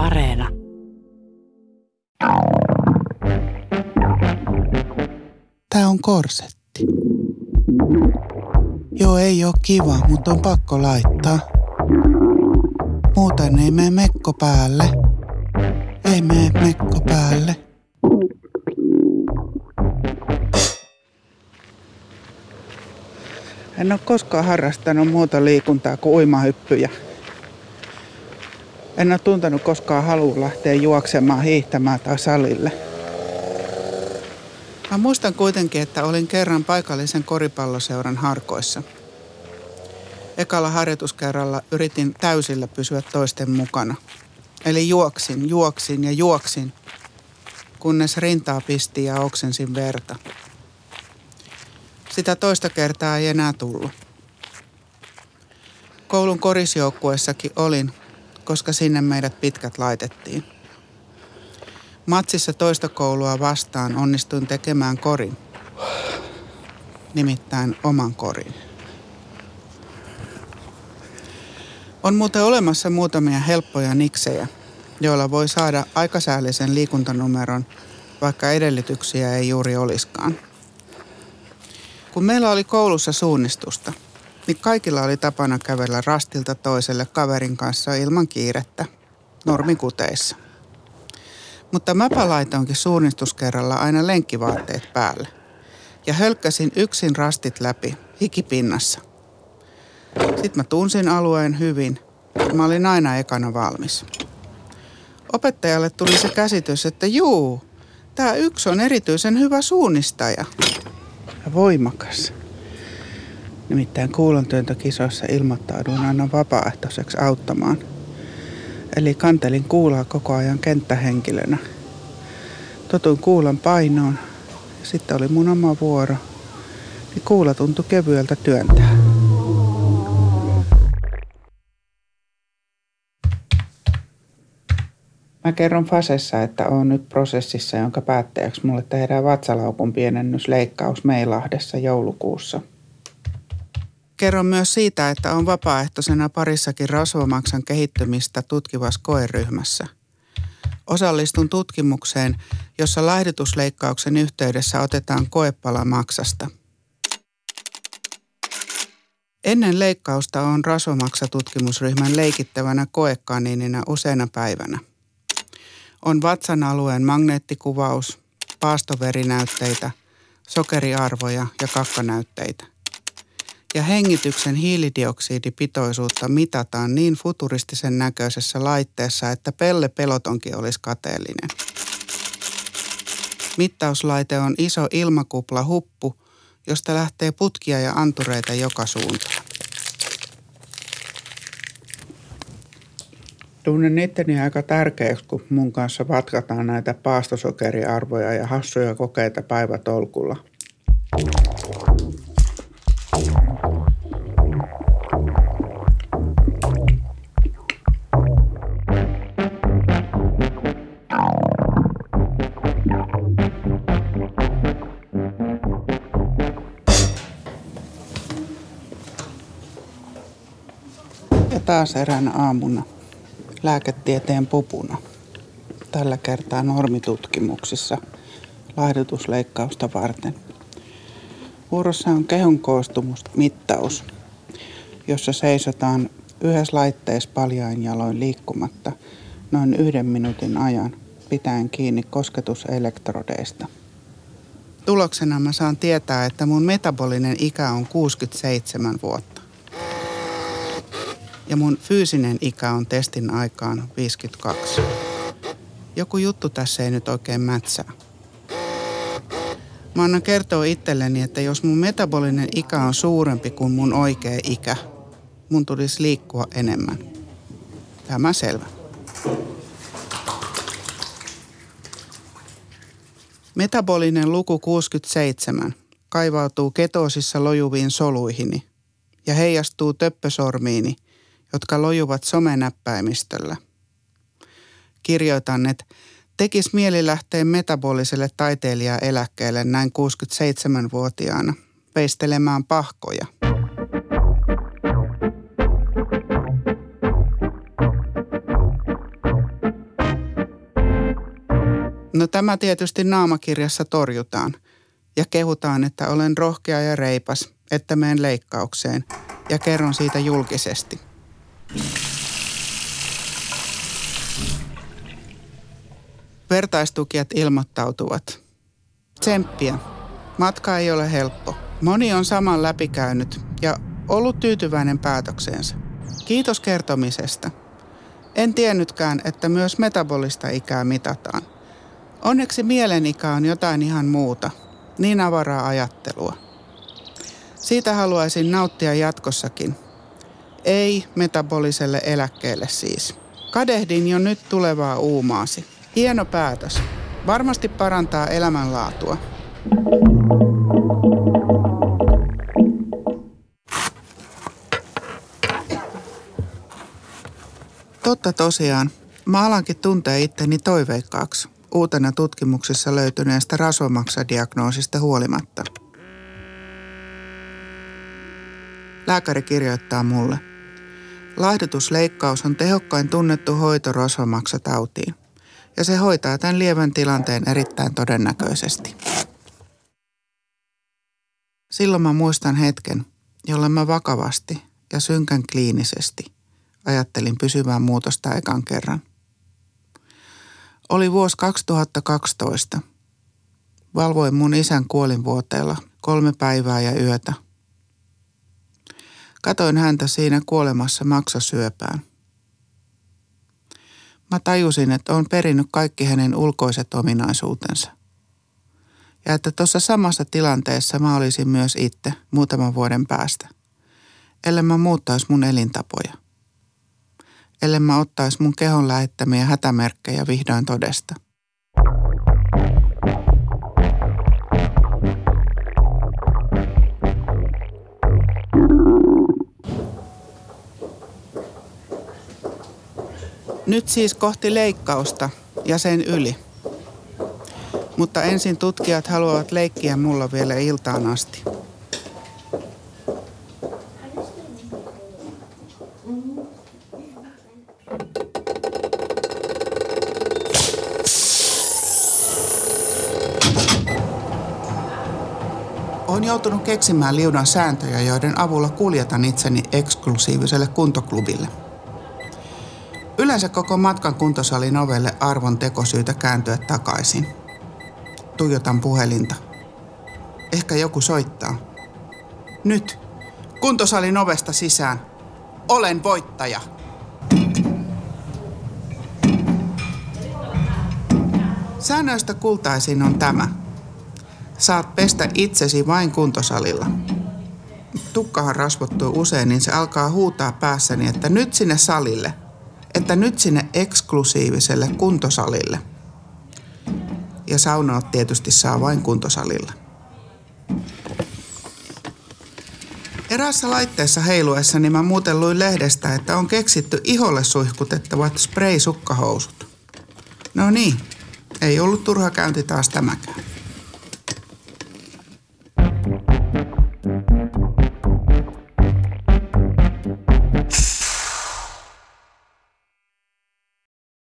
Areena. Tää on korsetti. Joo, ei oo kiva, mutta on pakko laittaa. Muuten ei mene mekko päälle. Ei mene mekko päälle. En ole koskaan harrastanut muuta liikuntaa kuin uimahyppyjä. En ole tuntenut koskaan halua lähteä juoksemaan, hiihtämään tai salille. Mä muistan kuitenkin, että olin kerran paikallisen koripalloseuran harkoissa. Ekalla harjoituskerralla yritin täysillä pysyä toisten mukana. Eli juoksin, juoksin ja juoksin, kunnes rintaa pisti ja oksensin verta. Sitä toista kertaa ei enää tullut. Koulun korisjoukkuessakin olin, koska sinne meidät pitkät laitettiin. Matsissa toista koulua vastaan onnistuin tekemään korin. Nimittäin oman korin. On muuten olemassa muutamia helppoja niksejä, joilla voi saada aikasäällisen liikuntanumeron, vaikka edellytyksiä ei juuri oliskaan. Kun meillä oli koulussa suunnistusta, niin kaikilla oli tapana kävellä rastilta toiselle kaverin kanssa ilman kiirettä, normikuteissa. Mutta mäpä laitoinkin suunnistuskerralla aina lenkkivaatteet päälle ja hölkkäsin yksin rastit läpi hikipinnassa. Sitten mä tunsin alueen hyvin. Mä olin aina ekana valmis. Opettajalle tuli se käsitys, että juu, tämä yksi on erityisen hyvä suunnistaja. Ja voimakas. Nimittäin kuulontyöntökisoissa ilmoittauduin aina vapaaehtoiseksi auttamaan. Eli kantelin kuulaa koko ajan kenttähenkilönä. Totuin kuulan painoon. Sitten oli mun oma vuoro. Niin kuula tuntui kevyeltä työntää. Mä kerron Fasessa, että on nyt prosessissa, jonka päätteeksi mulle tehdään vatsalaukun pienennysleikkaus Meilahdessa joulukuussa. Kerron myös siitä, että on vapaaehtoisena parissakin rasvamaksan kehittymistä tutkivassa koeryhmässä. Osallistun tutkimukseen, jossa laihdutusleikkauksen yhteydessä otetaan koepala maksasta. Ennen leikkausta on rasvamaksatutkimusryhmän leikittävänä koekaniinina useana päivänä. On vatsan alueen magneettikuvaus, paastoverinäytteitä, sokeriarvoja ja kakkanäytteitä. Ja hengityksen hiilidioksidipitoisuutta mitataan niin futuristisen näköisessä laitteessa, että Pelle Pelotonkin olisi kateellinen. Mittauslaite on iso ilmakupla huppu, josta lähtee putkia ja antureita joka suuntaan. Tunnen itteni aika tärkeäksi, kun mun kanssa vatkataan näitä paastosokeriarvoja ja hassuja kokeita päivätolkulla. Taas eräänä aamuna lääketieteen pupuna. Tällä kertaa normitutkimuksissa laihdutusleikkausta varten. Vuorossa on kehon koostumusmittaus, jossa seisotaan yhdessä laitteessa paljain jaloin liikkumatta noin yhden minuutin ajan pitäen kiinni kosketuselektrodeista. Tuloksena mä saan tietää, että mun metabolinen ikä on 67 vuotta ja mun fyysinen ikä on testin aikaan 52. Joku juttu tässä ei nyt oikein mätsää. Mä annan kertoa itselleni, että jos mun metabolinen ikä on suurempi kuin mun oikea ikä, mun tulisi liikkua enemmän. Tämä selvä. Metabolinen luku 67 kaivautuu ketoosissa lojuviin soluihini ja heijastuu töppösormiini – jotka lojuvat somenäppäimistöllä. Kirjoitan, että tekis mieli lähteä metaboliselle taiteilijaeläkkeelle näin 67-vuotiaana peistelemään pahkoja. No tämä tietysti naamakirjassa torjutaan ja kehutaan, että olen rohkea ja reipas, että menen leikkaukseen ja kerron siitä julkisesti. Vertaistukijat ilmoittautuvat. Tsemppiä. Matka ei ole helppo. Moni on saman läpikäynyt ja ollut tyytyväinen päätökseensä. Kiitos kertomisesta. En tiennytkään, että myös metabolista ikää mitataan. Onneksi mielenikä on jotain ihan muuta, niin avaraa ajattelua. Siitä haluaisin nauttia jatkossakin. Ei metaboliselle eläkkeelle siis. Kadehdin jo nyt tulevaa uumaasi. Hieno päätös. Varmasti parantaa elämänlaatua. Totta tosiaan. Mä alankin tuntee itteni toiveikkaaksi uutena tutkimuksessa löytyneestä rasvamaksadiagnoosista huolimatta. Lääkäri kirjoittaa mulle. Laihdutusleikkaus on tehokkain tunnettu hoito rasvamaksatautiin ja se hoitaa tämän lievän tilanteen erittäin todennäköisesti. Silloin mä muistan hetken, jolloin mä vakavasti ja synkän kliinisesti ajattelin pysyvää muutosta ekan kerran. Oli vuosi 2012. Valvoin mun isän kuolinvuoteella kolme päivää ja yötä. Katoin häntä siinä kuolemassa maksasyöpään. Mä tajusin, että on perinnyt kaikki hänen ulkoiset ominaisuutensa. Ja että tuossa samassa tilanteessa mä olisin myös itse muutaman vuoden päästä. Ellei mä muuttaisi mun elintapoja. Ellei mä ottaisi mun kehon lähettämiä hätämerkkejä vihdoin todesta. Nyt siis kohti leikkausta ja sen yli. Mutta ensin tutkijat haluavat leikkiä mulla vielä iltaan asti. Olen joutunut keksimään liudan sääntöjä, joiden avulla kuljetan itseni eksklusiiviselle kuntoklubille – Yleensä koko matkan kuntosalin ovelle arvon tekosyytä kääntyä takaisin. Tuijotan puhelinta. Ehkä joku soittaa. Nyt. Kuntosalin ovesta sisään. Olen voittaja. Säännöistä kultaisin on tämä. Saat pestä itsesi vain kuntosalilla. Tukkahan rasvottuu usein, niin se alkaa huutaa päässäni, että nyt sinne salille – että nyt sinne eksklusiiviselle kuntosalille. Ja saunaat tietysti saa vain kuntosalilla. Eräässä laitteessa heiluessa niin mä muuten luin lehdestä, että on keksitty iholle suihkutettavat spray-sukkahousut. No niin, ei ollut turha käynti taas tämäkään.